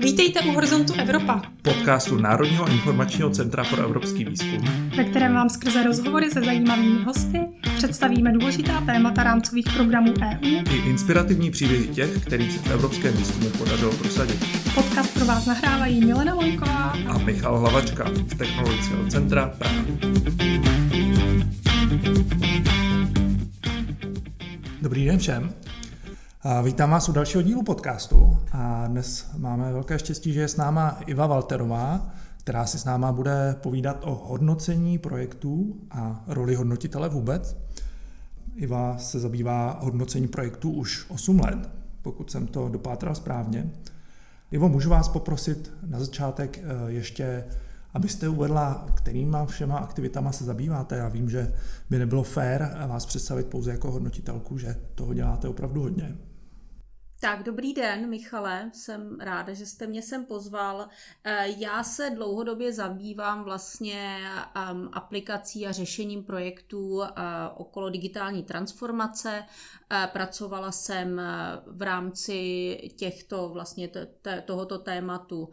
Vítejte u Horizontu Evropa, podcastu Národního informačního centra pro evropský výzkum, ve kterém vám skrze rozhovory se zajímavými hosty představíme důležitá témata rámcových programů EU i inspirativní příběhy těch, kterých se v evropském výzkumu podařilo prosadit. Podcast pro vás nahrávají Milena Vojková a Michal Hlavačka z Technologického centra Praha. Dobrý den všem. Vítám vás u dalšího dílu podcastu a dnes máme velké štěstí, že je s náma Iva Walterová, která si s náma bude povídat o hodnocení projektů a roli hodnotitele vůbec. Iva se zabývá hodnocení projektů už 8 let, pokud jsem to dopátral správně. Ivo, můžu vás poprosit na začátek eh, ještě, abyste uvedla, kterýma všema aktivitama se zabýváte. Já vím, že by nebylo fér vás představit pouze jako hodnotitelku, že toho děláte opravdu hodně. Tak, dobrý den, Michale, jsem ráda, že jste mě sem pozval. Eh, já se dlouhodobě zabývám vlastně um, aplikací a řešením projektů uh, okolo digitální transformace. Uh, pracovala jsem v rámci těchto vlastně tohoto tématu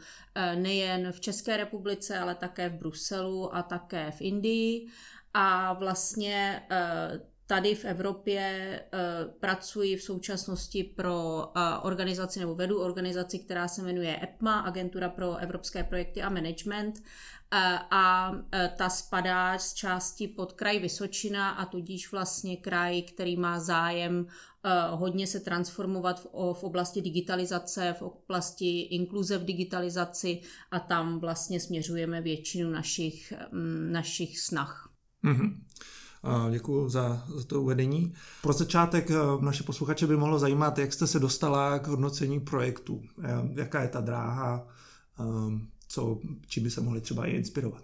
nejen v České republice, ale také v Bruselu a také v Indii. A vlastně Tady v Evropě uh, pracuji v současnosti pro uh, organizaci nebo vedu organizaci, která se jmenuje EPMA, Agentura pro evropské projekty a management. Uh, a ta spadá z části pod kraj Vysočina a tudíž vlastně kraj, který má zájem hodně se transformovat v, oblasti digitalizace, v oblasti inkluze v digitalizaci a tam vlastně směřujeme většinu našich, um, našich snah. Mm-hmm. Děkuji za, za to uvedení. Pro začátek eh, naše posluchače by mohlo zajímat, jak jste se dostala k hodnocení projektu. Eh, jaká je ta dráha, eh, co, čím by se mohli třeba i inspirovat.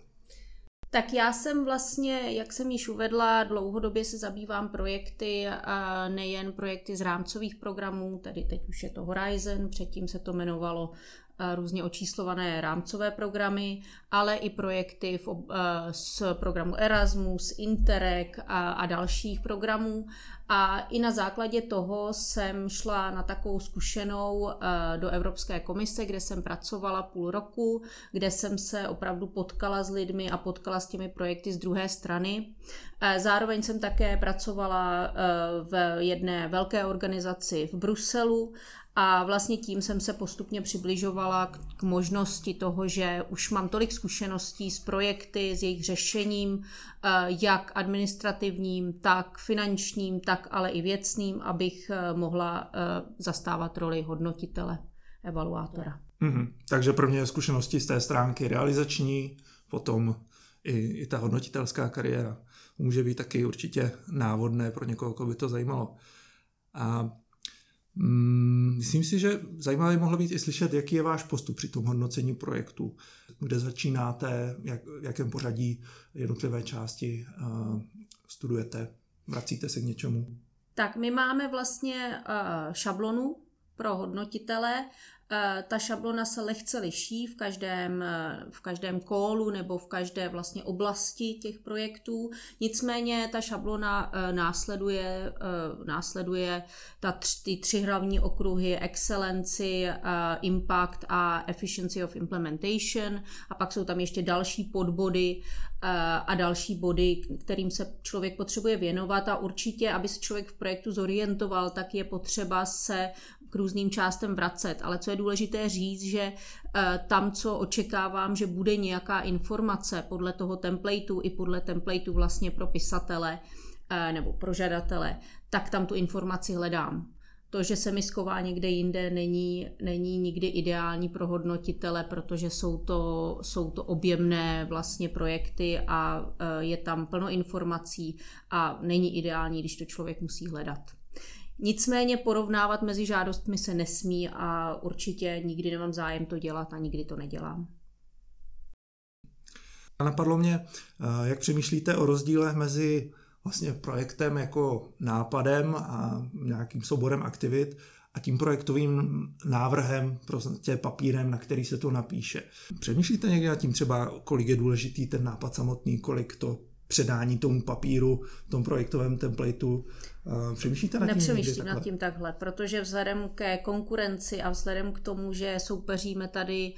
Tak já jsem vlastně, jak jsem již uvedla, dlouhodobě se zabývám projekty, nejen projekty z rámcových programů, tedy teď už je to Horizon, předtím se to jmenovalo různě očíslované rámcové programy, ale i projekty v, z programu Erasmus, Interreg a, a dalších programů. A i na základě toho jsem šla na takovou zkušenou do Evropské komise, kde jsem pracovala půl roku, kde jsem se opravdu potkala s lidmi a potkala s těmi projekty z druhé strany. Zároveň jsem také pracovala v jedné velké organizaci v Bruselu a vlastně tím jsem se postupně přibližovala k, k možnosti toho, že už mám tolik zkušeností s projekty, s jejich řešením, eh, jak administrativním, tak finančním, tak ale i věcným, abych eh, mohla eh, zastávat roli hodnotitele, evaluátora. Mm-hmm. Takže pro mě zkušenosti z té stránky realizační, potom i, i ta hodnotitelská kariéra může být taky určitě návodné pro někoho, koho by to zajímalo. A myslím si, že zajímavé mohlo být i slyšet, jaký je váš postup při tom hodnocení projektu, kde začínáte, jak, v jakém pořadí jednotlivé části uh, studujete, vracíte se k něčemu. Tak my máme vlastně uh, šablonu pro hodnotitele ta šablona se lehce liší v každém, eh, v každém kólu nebo v každé vlastně oblasti těch projektů. Nicméně ta šablona eh, následuje, následuje ta tři, ty tři hlavní okruhy excellenci, impact a efficiency of implementation a pak jsou tam ještě další podbody a další body, kterým se člověk potřebuje věnovat a určitě, aby se člověk v projektu zorientoval, tak je potřeba se k různým částem vracet. Ale co je důležité říct, že eh, tam, co očekávám, že bude nějaká informace podle toho templateu i podle templateu vlastně pro pisatele eh, nebo pro žadatele, tak tam tu informaci hledám. To, že se mi sková někde jinde, není, není nikdy ideální pro hodnotitele, protože jsou to, jsou to objemné vlastně projekty a eh, je tam plno informací a není ideální, když to člověk musí hledat. Nicméně porovnávat mezi žádostmi se nesmí a určitě nikdy nemám zájem to dělat a nikdy to nedělám. A napadlo mě, eh, jak přemýšlíte o rozdílech mezi vlastně projektem jako nápadem a nějakým souborem aktivit a tím projektovým návrhem, prostě papírem, na který se to napíše. Přemýšlíte někdy nad tím třeba, kolik je důležitý ten nápad samotný, kolik to předání tomu papíru, tom projektovém templateu přemýšlíte nad tím? Nepřemýšlím nad tím takhle, protože vzhledem ke konkurenci a vzhledem k tomu, že soupeříme tady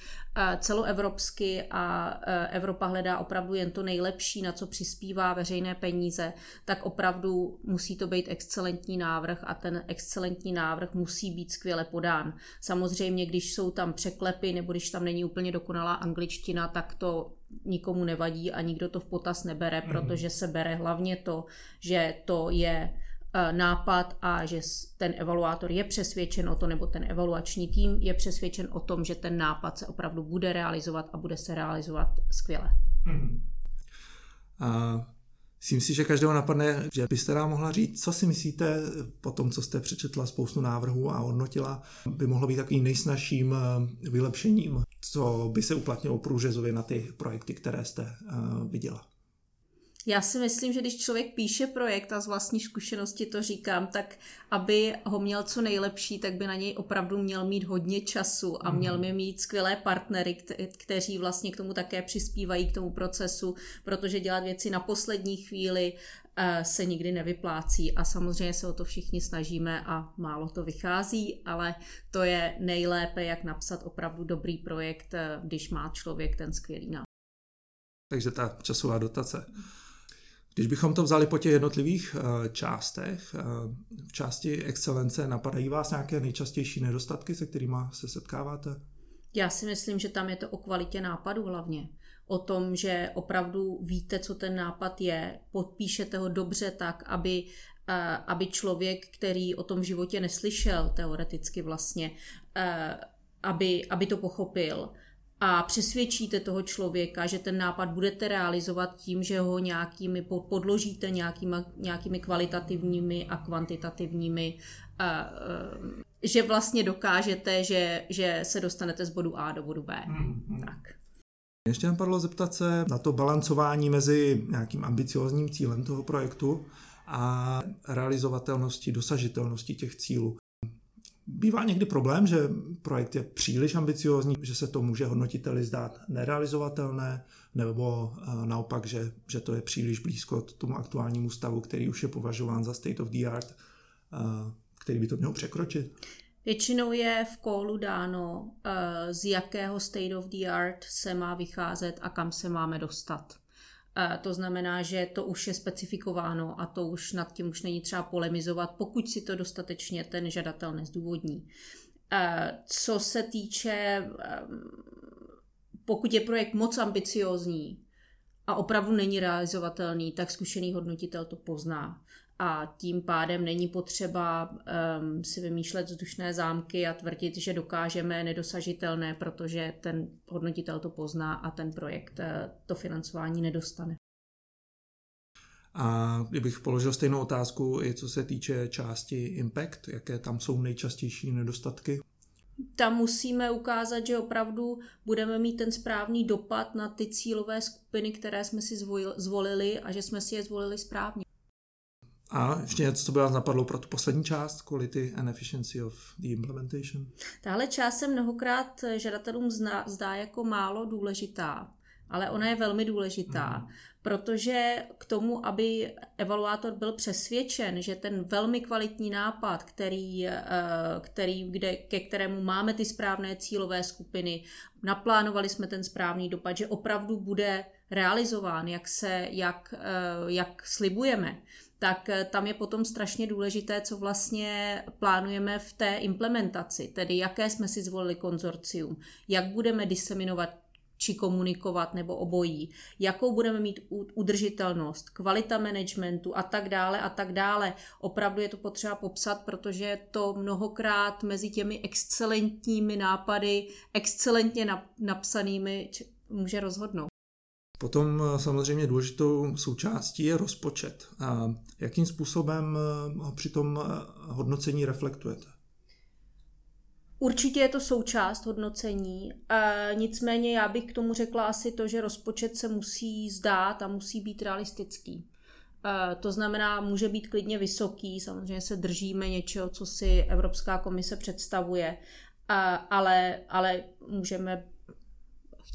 celoevropsky a Evropa hledá opravdu jen to nejlepší, na co přispívá veřejné peníze, tak opravdu musí to být excelentní návrh a ten excelentní návrh musí být skvěle podán. Samozřejmě, když jsou tam překlepy nebo když tam není úplně dokonalá angličtina, tak to nikomu nevadí a nikdo to v potaz nebere, mm. protože se bere hlavně to, že to je e, nápad a že ten evaluátor je přesvědčen o to, nebo ten evaluační tým je přesvědčen o tom, že ten nápad se opravdu bude realizovat a bude se realizovat skvěle. Mm. A myslím si, že každého napadne, že byste nám mohla říct, co si myslíte po tom, co jste přečetla spoustu návrhů a hodnotila, by mohlo být takovým nejsnažším e, vylepšením co by se uplatnilo průřezově na ty projekty, které jste uh, viděla? Já si myslím, že když člověk píše projekt a z vlastní zkušenosti to říkám, tak aby ho měl co nejlepší, tak by na něj opravdu měl mít hodně času a měl mhm. by mít skvělé partnery, kteří vlastně k tomu také přispívají k tomu procesu, protože dělat věci na poslední chvíli eh, se nikdy nevyplácí a samozřejmě se o to všichni snažíme a málo to vychází, ale to je nejlépe, jak napsat opravdu dobrý projekt, eh, když má člověk ten skvělý nápad. Takže ta časová dotace. Když bychom to vzali po těch jednotlivých eh, částech, eh, v části excelence napadají vás nějaké nejčastější nedostatky, se kterými se setkáváte? Já si myslím, že tam je to o kvalitě nápadu hlavně. O tom, že opravdu víte, co ten nápad je, podpíšete ho dobře tak, aby, eh, aby člověk, který o tom v životě neslyšel teoreticky vlastně, aby, aby to pochopil a přesvědčíte toho člověka, že ten nápad budete realizovat tím, že ho nějakými podložíte nějakými, nějakými kvalitativními a kvantitativními, že vlastně dokážete, že, že se dostanete z bodu A do bodu B. Hmm. Tak. Ještě napadlo zeptat se na to balancování mezi nějakým ambiciozním cílem toho projektu a realizovatelností, dosažitelností těch cílů. Bývá někdy problém, že projekt je příliš ambiciózní, že se to může hodnotiteli zdát nerealizovatelné, nebo eh, naopak, že, že to je příliš blízko tomu aktuálnímu stavu, který už je považován za state of the art, eh, který by to měl překročit? Většinou je v kólu dáno, eh, z jakého state of the art se má vycházet a kam se máme dostat. To znamená, že to už je specifikováno a to už nad tím už není třeba polemizovat, pokud si to dostatečně ten žadatel nezdůvodní. Co se týče, pokud je projekt moc ambiciózní a opravdu není realizovatelný, tak zkušený hodnotitel to pozná a tím pádem není potřeba um, si vymýšlet vzdušné zámky a tvrdit, že dokážeme nedosažitelné, protože ten hodnotitel to pozná a ten projekt uh, to financování nedostane. A kdybych položil stejnou otázku i co se týče části Impact, jaké tam jsou nejčastější nedostatky? Tam musíme ukázat, že opravdu budeme mít ten správný dopad na ty cílové skupiny, které jsme si zvolili a že jsme si je zvolili správně. A ještě něco, co by vás napadlo pro tu poslední část, quality and efficiency of the implementation? Tahle část se mnohokrát žadatelům zna, zdá jako málo důležitá, ale ona je velmi důležitá, mm. protože k tomu, aby evaluátor byl přesvědčen, že ten velmi kvalitní nápad, který, eh, který, kde, ke kterému máme ty správné cílové skupiny, naplánovali jsme ten správný dopad, že opravdu bude realizován, jak, se, jak, eh, jak slibujeme, tak eh, tam je potom strašně důležité, co vlastně plánujeme v té implementaci, tedy jaké jsme si zvolili konzorcium, jak budeme diseminovat či komunikovat nebo obojí, jakou budeme mít udržitelnost, kvalita managementu a tak dále a tak dále. Opravdu je to potřeba popsat, protože to mnohokrát mezi těmi excelentními nápady, excelentně napsanými může rozhodnout. Potom eh, samozřejmě důležitou součástí je rozpočet. A jakým způsobem eh, ho při tom eh, hodnocení reflektujete? Určitě je to součást hodnocení, e, nicméně já bych k tomu řekla asi to, že rozpočet se musí zdát a musí být realistický. E, to znamená, může být klidně vysoký, samozřejmě se držíme něčeho, co si Evropská komise představuje, e, ale, ale můžeme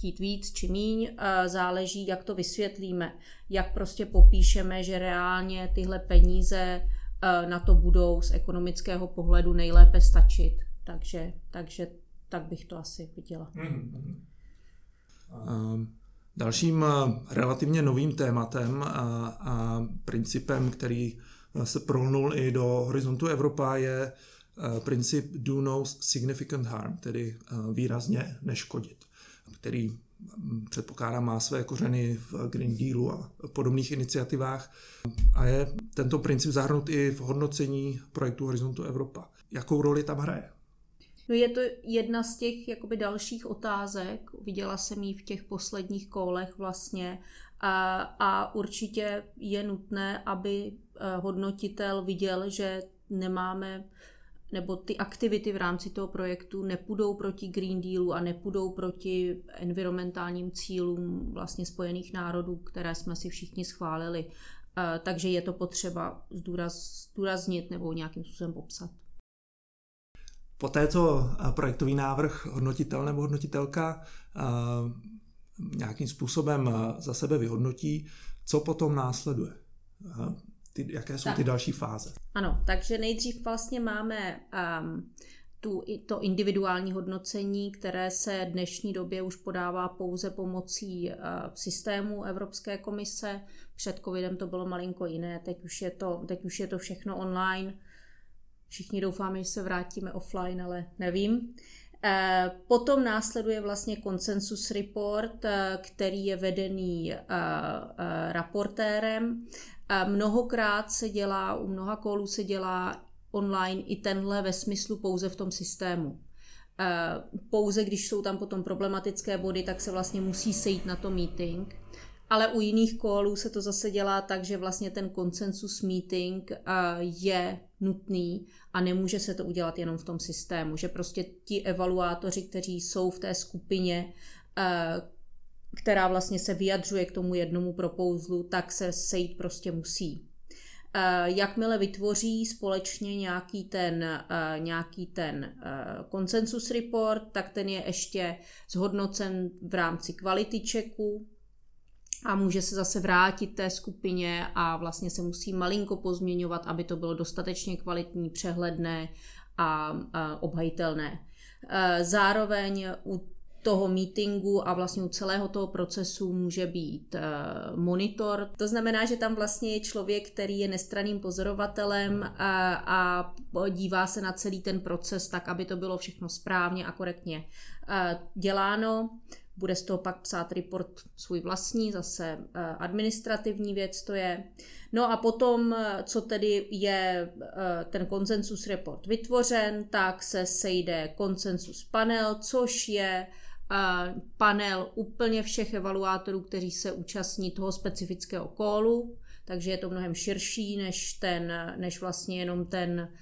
chtít víc či míň, záleží, jak to vysvětlíme, jak prostě popíšeme, že reálně tyhle peníze na to budou z ekonomického pohledu nejlépe stačit. Takže, takže tak bych to asi viděla. Mm-hmm. Um. Dalším relativně novým tématem a, a principem, který se prolnul i do horizontu Evropa, je princip do no significant harm, tedy výrazně neškodit, který předpokládám má své kořeny v Green Dealu a podobných iniciativách a je tento princip zahrnut i v hodnocení projektu Horizontu Evropa. Jakou roli tam hraje? No je to jedna z těch jakoby dalších otázek, viděla jsem ji v těch posledních kolech vlastně a, a určitě je nutné, aby eh, hodnotitel viděl, že nemáme nebo ty aktivity v rámci toho projektu nepůjdou proti Green Dealu a nepůjdou proti environmentálním cílům vlastně Spojených národů, které jsme si všichni schválili. Eh, takže je to potřeba zdůraz, zdůraznit nebo nějakým způsobem popsat. Poté, co eh, projektový návrh hodnotitel nebo hodnotitelka eh, nějakým způsobem za sebe vyhodnotí, co potom následuje? Ty, jaké jsou tak. ty další fáze? Ano, takže nejdřív vlastně máme um, tu, to individuální hodnocení, které se v dnešní době už podává pouze pomocí uh, systému Evropské komise. Před covidem to bylo malinko jiné, teď už je to, teď už je to všechno online. Všichni doufáme, že se vrátíme offline, ale nevím. Eh, potom následuje vlastně consensus report, eh, který je vedený raportérem Mnohokrát se dělá, u mnoha kolů se dělá online i tenhle ve smyslu pouze v tom systému. Pouze když jsou tam potom problematické body, tak se vlastně musí sejít na to meeting. Ale u jiných kolů se to zase dělá tak, že vlastně ten konsensus meeting je nutný a nemůže se to udělat jenom v tom systému. Že prostě ti evaluátoři, kteří jsou v té skupině, která vlastně se vyjadřuje k tomu jednomu propouzlu, tak se sejít prostě musí. Eh, jakmile vytvoří společně nějaký ten, eh, nějaký ten eh, report, tak ten je ještě zhodnocen v rámci kvality checku a může se zase vrátit té skupině a vlastně se musí malinko pozměňovat, aby to bylo dostatečně kvalitní, přehledné a obhajitelné. Zároveň u toho meetingu a vlastně u celého toho procesu může být uh, monitor. To znamená, že tam vlastně je člověk, který je nestraným pozorovatelem a, a dívá se na celý ten proces tak, aby to bylo všechno správně a korektně uh, děláno. Bude z toho pak psát report svůj vlastní, zase administrativní věc to je. No a potom, co tedy je ten konsensus report vytvořen, tak se sejde konsensus panel, což je panel úplně všech evaluátorů, kteří se účastní toho specifického kólu, takže je to mnohem širší než, ten, než vlastně jenom ten,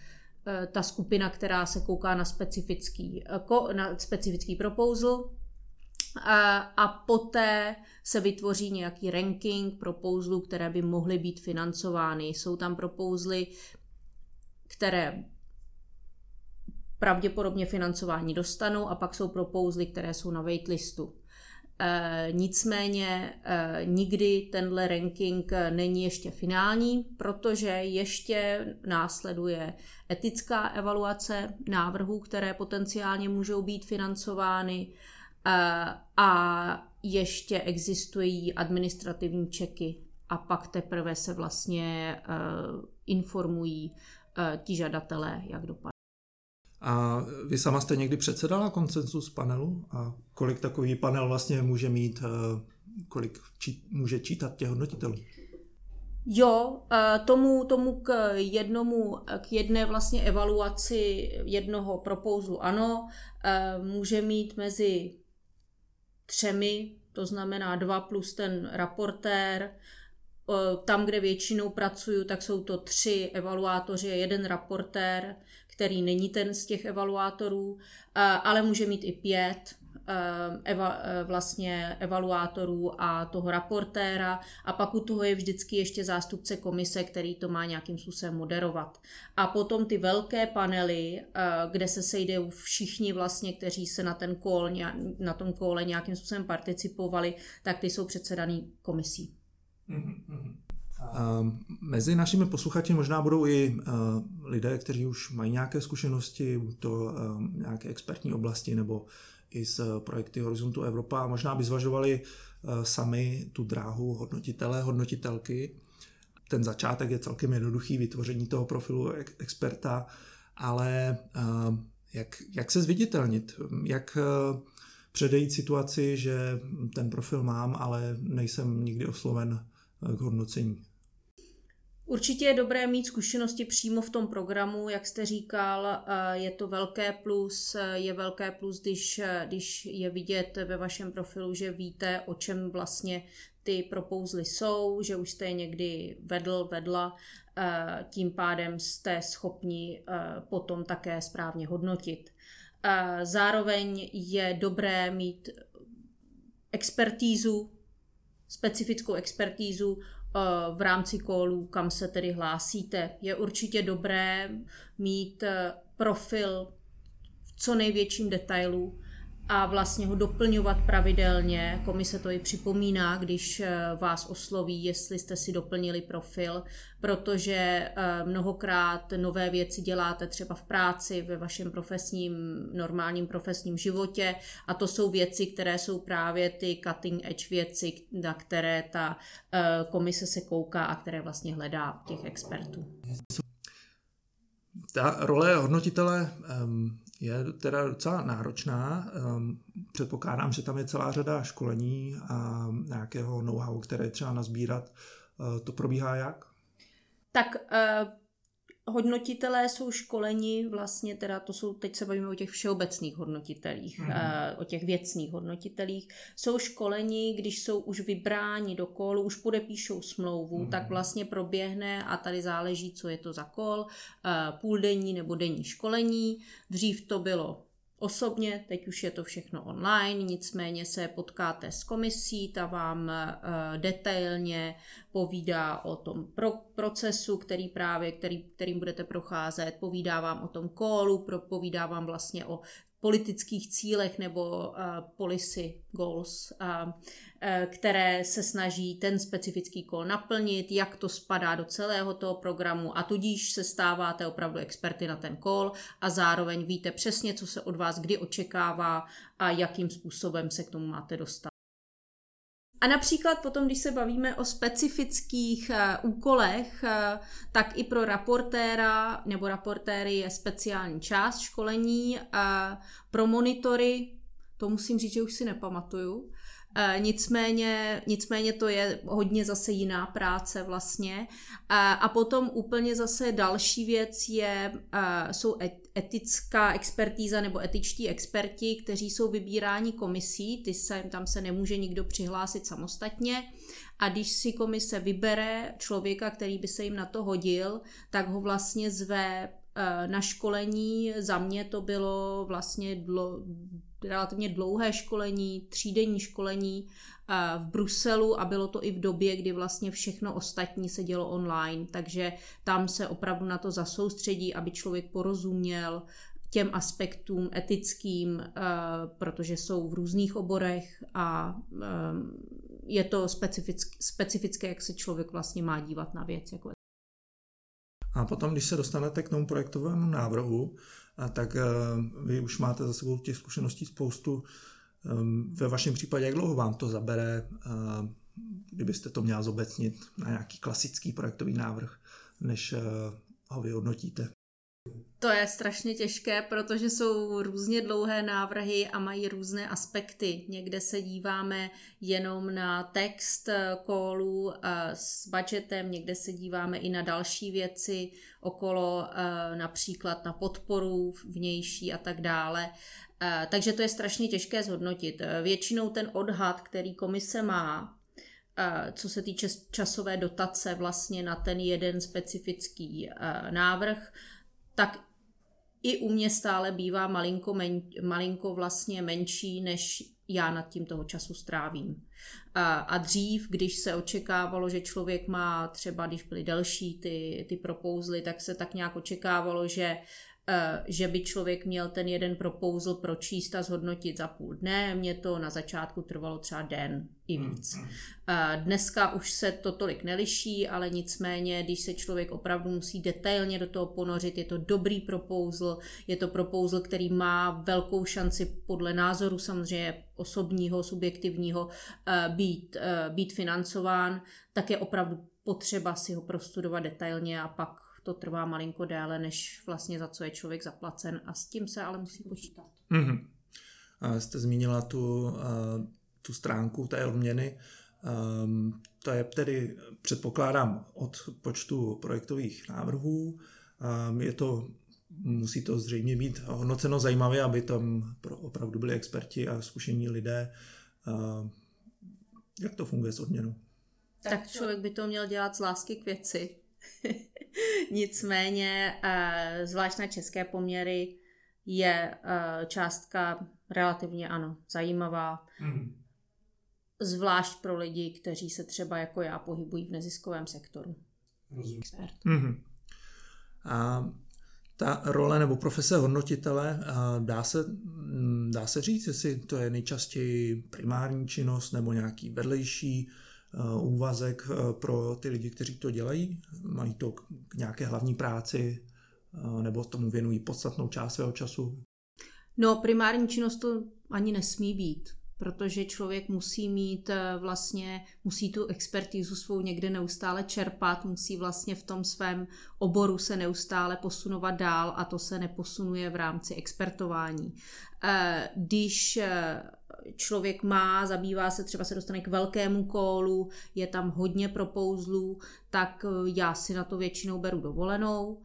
eh, ta skupina, která se kouká na specifický, eh, na specifický proposal. A, a poté se vytvoří nějaký ranking proposalů, které by mohly být financovány. Jsou tam propouzly, které pravděpodobně financování dostanou a pak jsou propouzly, které jsou na waitlistu. E, nicméně e, nikdy tenhle ranking není ještě finální, protože ještě následuje etická evaluace návrhů, které potenciálně můžou být financovány e, a ještě existují administrativní čeky a pak teprve se vlastně e, informují e, ti žadatelé, jak dopadne. A vy sama jste někdy předsedala koncensus panelu? A kolik takový panel vlastně může mít, eh, kolik či, může čítat těch hodnotitelů? Jo, eh, tomu, tomu k jednomu, k jedné vlastně evaluaci jednoho propouzlu ano, eh, může mít mezi třemi, to znamená dva plus ten raportér, tam, kde většinou pracuju, tak jsou to tři evaluátoři a jeden raportér, který není ten z těch evaluátorů, ale může mít i pět eva, vlastně evaluátorů a toho raportéra a pak u toho je vždycky ještě zástupce komise, který to má nějakým způsobem moderovat. A potom ty velké panely, kde se sejdou všichni vlastně, kteří se na ten kol, na tom kole nějakým způsobem participovali, tak ty jsou předsedaný komisí. Mezi našimi posluchači možná budou i lidé, kteří už mají nějaké zkušenosti, to nějaké expertní oblasti nebo i z projekty Horizontu Evropa a možná by zvažovali sami tu dráhu hodnotitele, hodnotitelky. Ten začátek je celkem jednoduchý, vytvoření toho profilu experta, ale jak, jak se zviditelnit? Jak předejít situaci, že ten profil mám, ale nejsem nikdy osloven k hodnocení? Určitě je dobré mít zkušenosti přímo v tom programu, jak jste říkal, eh, je to velké plus, eh, je velké plus, když, eh, když je vidět ve vašem profilu, že víte, o čem vlastně ty propouzly jsou, že už jste je někdy vedl, vedla, tím pádem jste schopni potom také správně hodnotit. Zároveň je dobré mít expertízu, specifickou expertízu v rámci kolu, kam se tedy hlásíte. Je určitě dobré mít eh, profil v co největším detailu, a vlastně ho doplňovat pravidelně. Komise to i připomíná, když eh, vás osloví, jestli jste si doplnili profil, protože eh, mnohokrát nové věci děláte třeba v práci, ve vašem profesním, normálním profesním životě a to jsou věci, které jsou právě ty cutting edge věci, na které ta eh, komise se kouká a které vlastně hledá těch expertů. Ta role hodnotitele je teda docela náročná. Ehm, předpokládám, že tam je celá řada školení a nějakého know-how, které třeba nazbírat. Eh, to probíhá jak? Tak eh, hodnotitelé jsou školeni, vlastně teda to jsou, teď se bavíme o těch všeobecných hodnotitelích, mm-hmm. o těch věcných hodnotitelích, jsou školeni, když jsou už vybráni do kolu, už podepíšou smlouvu, mm-hmm. tak vlastně proběhne a tady záleží, co je to za kol, půldenní nebo denní školení. Dřív to bylo osobně, teď už je to všechno online, nicméně se potkáte s komisí, ta vám uh, detailně povídá o tom pro, procesu, který právě, který, kterým budete procházet, povídá vám o tom kolu, povídá vám vlastně o politických cílech nebo uh, policy goals, uh, které se snaží ten specifický kol naplnit, jak to spadá do celého toho programu a tudíž se stáváte opravdu experty na ten kol a zároveň víte přesně, co se od vás kdy očekává a jakým způsobem se k tomu máte dostat. A například potom, když se bavíme o specifických uh, úkolech, uh, tak i pro raportéra nebo raportéry je speciální část školení. Uh, pro monitory, to musím říct, že už si nepamatuju, E, nicméně, nicméně to je hodně zase jiná práce vlastně. E, a potom úplně zase další věc je, e, jsou etická expertíza nebo etičtí experti, kteří jsou vybíráni komisí, ty se, tam se nemůže nikdo přihlásit samostatně a když si komise vybere člověka, který by se jim na to hodil, tak ho vlastně zve na školení. Za mě to bylo vlastně dlo, relativně dlouhé školení, třídenní školení eh, v Bruselu a bylo to i v době, kdy vlastně všechno ostatní se dělo online, takže tam se opravdu na to zasoustředí, aby člověk porozuměl těm aspektům etickým, eh, protože jsou v různých oborech a eh, je to specifické, specifické, jak se člověk vlastně má dívat na věc. Jako a potom, když se dostanete k tomu projektovému návrhu, tak eh, vy už máte za sebou těch zkušeností spoustu. Ehm, ve vašem případě, jak dlouho vám to zabere, eh, kdybyste to měla zobecnit na nějaký klasický projektový návrh, než eh, ho vyhodnotíte? To je strašně těžké, protože jsou různě dlouhé návrhy a mají různé aspekty. Někde se díváme jenom na text kolu s budgetem, někde se díváme i na další věci okolo, například na podporu vnější a tak dále. Takže to je strašně těžké zhodnotit. Většinou ten odhad, který komise má, co se týče časové dotace vlastně na ten jeden specifický návrh, tak i u mě stále bývá malinko, men, malinko vlastně menší, než já nad tím toho času strávím. A, a dřív, když se očekávalo, že člověk má třeba, když byly delší ty, ty propouzly, tak se tak nějak očekávalo, že že by člověk měl ten jeden proposal pročíst a zhodnotit za půl dne. Mně to na začátku trvalo třeba den i hmm, víc. Hmm. Eh, dneska už se to tolik neliší, ale nicméně, když se člověk opravdu musí detailně do toho ponořit, je to dobrý proposal, je to proposal, který má velkou šanci podle názoru samozřejmě osobního, subjektivního eh, být, být financován, tak je opravdu potřeba si ho prostudovat detailně a pak to trvá malinko déle, než vlastně za co je člověk zaplacen a s tím se ale musí počítat. Mm-hmm. A jste zmínila tu, tu stránku té odměny. Um, to je tedy, předpokládám, od počtu projektových návrhů. Um, je to, musí to zřejmě být hodnoceno zajímavě, aby tam opravdu byli experti a zkušení lidé. Um, jak to funguje s odměnou? Tak člověk by to měl dělat z lásky k věci. Nicméně, eh, zvlášť na české poměry, je eh, částka relativně, ano, zajímavá. Mm. Zvlášť pro lidi, kteří se třeba jako já pohybují v neziskovém sektoru. Rozumím. Mm-hmm. A ta role nebo profese hodnotitele, dá se, mm, dá se říct, jestli to je nejčastěji primární činnost nebo nějaký vedlejší Eh, úvazek eh, pro ty lidi, kteří to dělají? Mají to k nějaké hlavní práci eh, nebo tomu věnují podstatnou část svého času? No, primární činnost to ani nesmí být, protože člověk musí mít vlastně, musí tu expertízu svou někde neustále čerpat, musí vlastně v tom svém oboru se neustále posunovat dál a to se neposunuje v rámci expertování. Když člověk má, zabývá se, třeba se dostane k velkému kólu, je tam hodně propouzlů, tak eh, já si na to většinou beru dovolenou.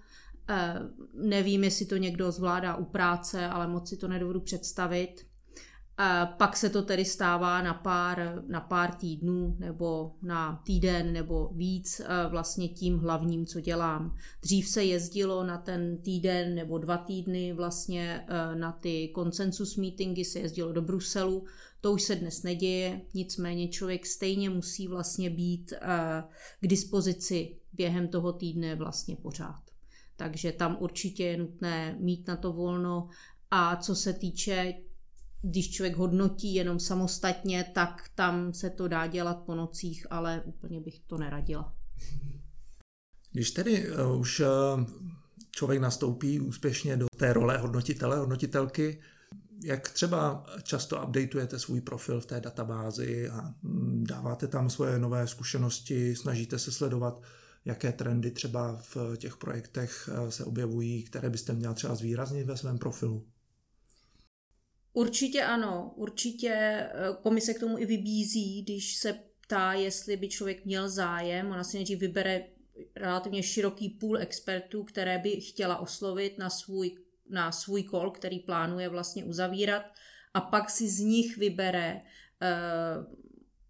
Eh, nevím, jestli to někdo zvládá u práce, ale moc si to nedovedu představit. Pak se to tedy stává na pár, na pár týdnů nebo na týden nebo víc eh, vlastně tím hlavním, co dělám. Dřív se jezdilo na ten týden nebo dva týdny vlastně eh, na ty konsensus meetingy, se jezdilo do Bruselu. To už se dnes neděje, nicméně člověk stejně musí vlastně být eh, k dispozici během toho týdne vlastně pořád. Takže tam určitě je nutné mít na to volno a co se týče když člověk hodnotí jenom samostatně, tak tam se to dá dělat po nocích, ale úplně bych to neradila. Když tedy uh, už uh, člověk nastoupí úspěšně do té role hodnotitele, hodnotitelky, jak třeba často updateujete svůj profil v té databázi a mm, dáváte tam svoje nové zkušenosti, snažíte se sledovat, jaké trendy třeba v těch projektech uh, se objevují, které byste měl třeba zvýraznit ve svém profilu? Určitě ano, určitě eh, komise k tomu i vybízí, když se ptá, jestli by člověk měl zájem. Ona si nejdřív vybere relativně široký půl expertů, které by chtěla oslovit na svůj, na svůj kol, který plánuje vlastně uzavírat a pak si z nich vybere uh,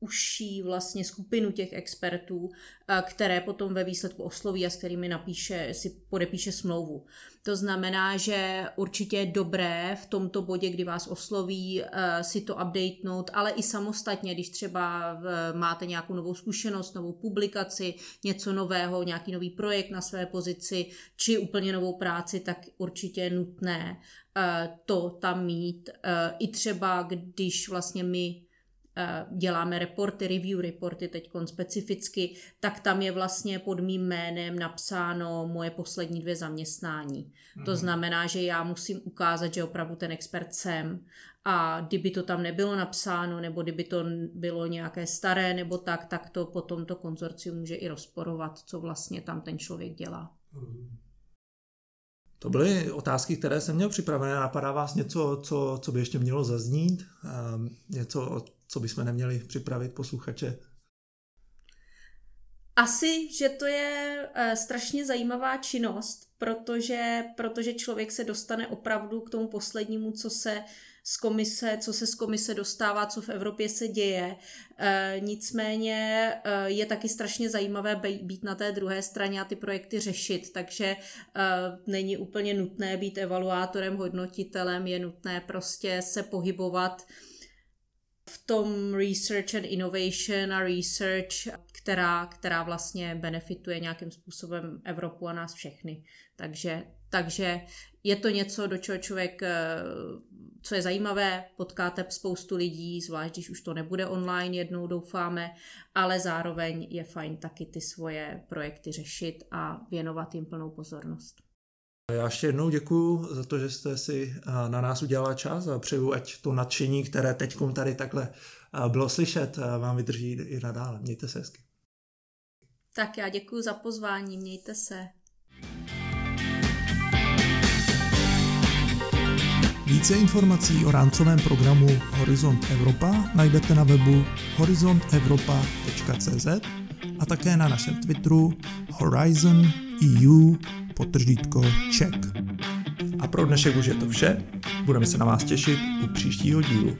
užší vlastně skupinu těch expertů, eh, které potom ve výsledku osloví a s kterými napíše, si podepíše smlouvu. To znamená, že určitě je dobré v tomto bodě, kdy vás osloví, eh, si to updatenout, ale i samostatně, když třeba máte nějakou novou zkušenost, novou publikaci, něco nového, nějaký nový projekt na své pozici, či úplně novou práci, tak určitě je nutné eh, to tam mít. I třeba, když vlastně my Eh, děláme reporty, review reporty teď specificky, tak tam je vlastně pod mým jménem napsáno moje poslední dvě zaměstnání. Mm. To mhm. znamená, že já musím ukázat, že opravdu ten expert jsem a kdyby to tam nebylo napsáno, nebo kdyby to bylo nějaké staré nebo tak, tak to potom to konzorcium může i rozporovat, co vlastně tam ten člověk dělá. To byly otázky, které jsem měl připravené. Napadá vás něco, co, co by ještě mělo zaznít? Um, něco, co bychom neměli připravit posluchače? Asi, že to je uh, strašně zajímavá činnost, protože, protože člověk se dostane opravdu k tomu poslednímu, co se z komise, co se z komise dostává, co v Evropě se děje. E, nicméně e, je taky strašně zajímavé být na té druhé straně a ty projekty řešit, takže e, není úplně nutné být evaluátorem, hodnotitelem, je nutné prostě se pohybovat v tom research and innovation a research, která, která vlastně benefituje nějakým způsobem Evropu a nás všechny. Takže, takže je to něco, do čeho člověk, eh, co je zajímavé, potkáte spoustu lidí, zvlášť když už to nebude online, jednou doufáme, ale zároveň je fajn taky ty svoje projekty řešit a věnovat jim plnou pozornost. Já ještě jednou děkuji za to, že jste si eh, na nás udělala čas a přeju, ať to nadšení, které teď tady takhle eh, bylo slyšet, vám vydrží i nadále. Mějte se hezky. Tak já děkuji za pozvání, mějte se. Více informací o rámcovém programu Horizont Evropa najdete na webu horizontevropa.cz a také na našem Twitteru Horizon EU potržítko Czech. A pro dnešek už je to vše. Budeme se na vás těšit u příštího dílu.